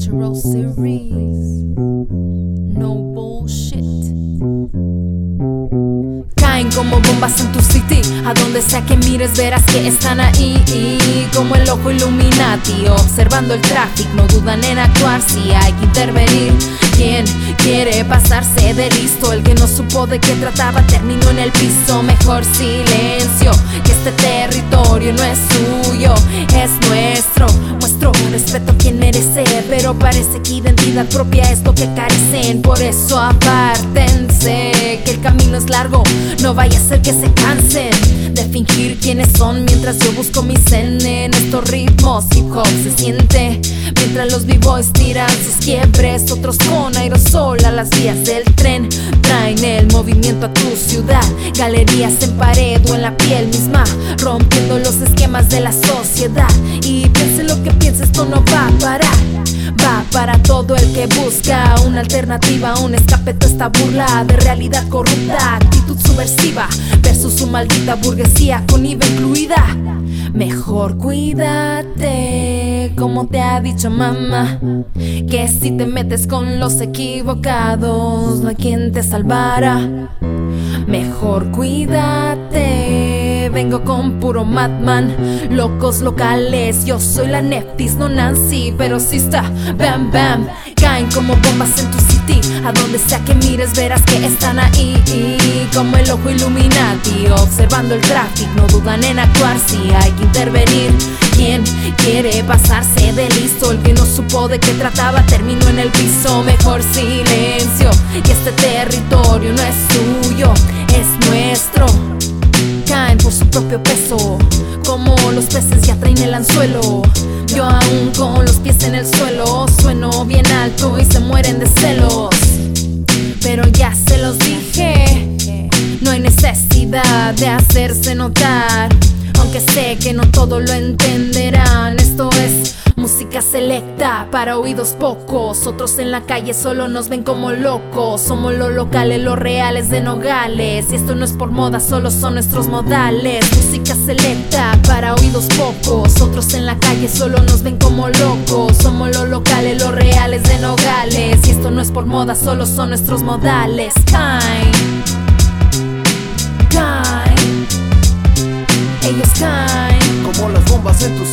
Natural Series. No bullshit. Caen como bombas en tu city. A donde sea que mires, verás que están ahí. Como el ojo Illuminati, observando el tráfico. No dudan en actuar si hay que intervenir. ¿Quién quiere pasarse de listo? El que no supo de qué trataba terminó en el piso. Mejor silencio, que este territorio no es suyo, es nuestro. Respeto a quien merece, pero parece que identidad propia es lo que carecen. Por eso apártense, que el camino es largo, no vaya a ser que se cansen de fingir quiénes son mientras yo busco mi zen en estos ritmos. Hip hop se siente mientras los b-boys tiran sus quiebres, otros con aerosol a las vías del tren. Traen el movimiento a tu ciudad, galerías en pared o en la piel misma, rompiendo los esquemas de la sociedad. Y lo que piense, esto no va a parar. Va para todo el que busca una alternativa, un escape toda esta burla de realidad corrupta, actitud subversiva versus su maldita burguesía con IVA incluida. Mejor cuídate, como te ha dicho mamá, que si te metes con los equivocados, no hay quien te salvará. Mejor cuídate, vengo con puro madman, locos locales, yo soy la Neftis, no Nancy, pero si está, bam bam, caen como bombas en tu city, a donde sea que mires verás que están ahí, como el ojo Illuminati, observando el tráfico, no dudan en actuar si hay que intervenir. ¿Quién quiere pasarse de listo? El que no supo de qué trataba terminó en el piso. Mejor silencio, que este territorio no es suyo, es nuestro. Por su propio peso, como los peces ya traen el anzuelo. Yo aún con los pies en el suelo, sueno bien alto y se mueren de celos. Pero ya se los dije, no hay necesidad de hacerse notar. Aunque sé que no todo lo entenderán, esto es música selecta para oídos pocos. Otros en la calle solo nos ven como locos. Somos los locales, los reales de Nogales. Y esto no es por moda, solo son nuestros modales. Música selecta para oídos pocos. Otros en la calle solo nos ven como locos. Somos los locales, los reales de Nogales. Y esto no es por moda, solo son nuestros modales. Caen, caen. Ellos caen Como las bombas en tu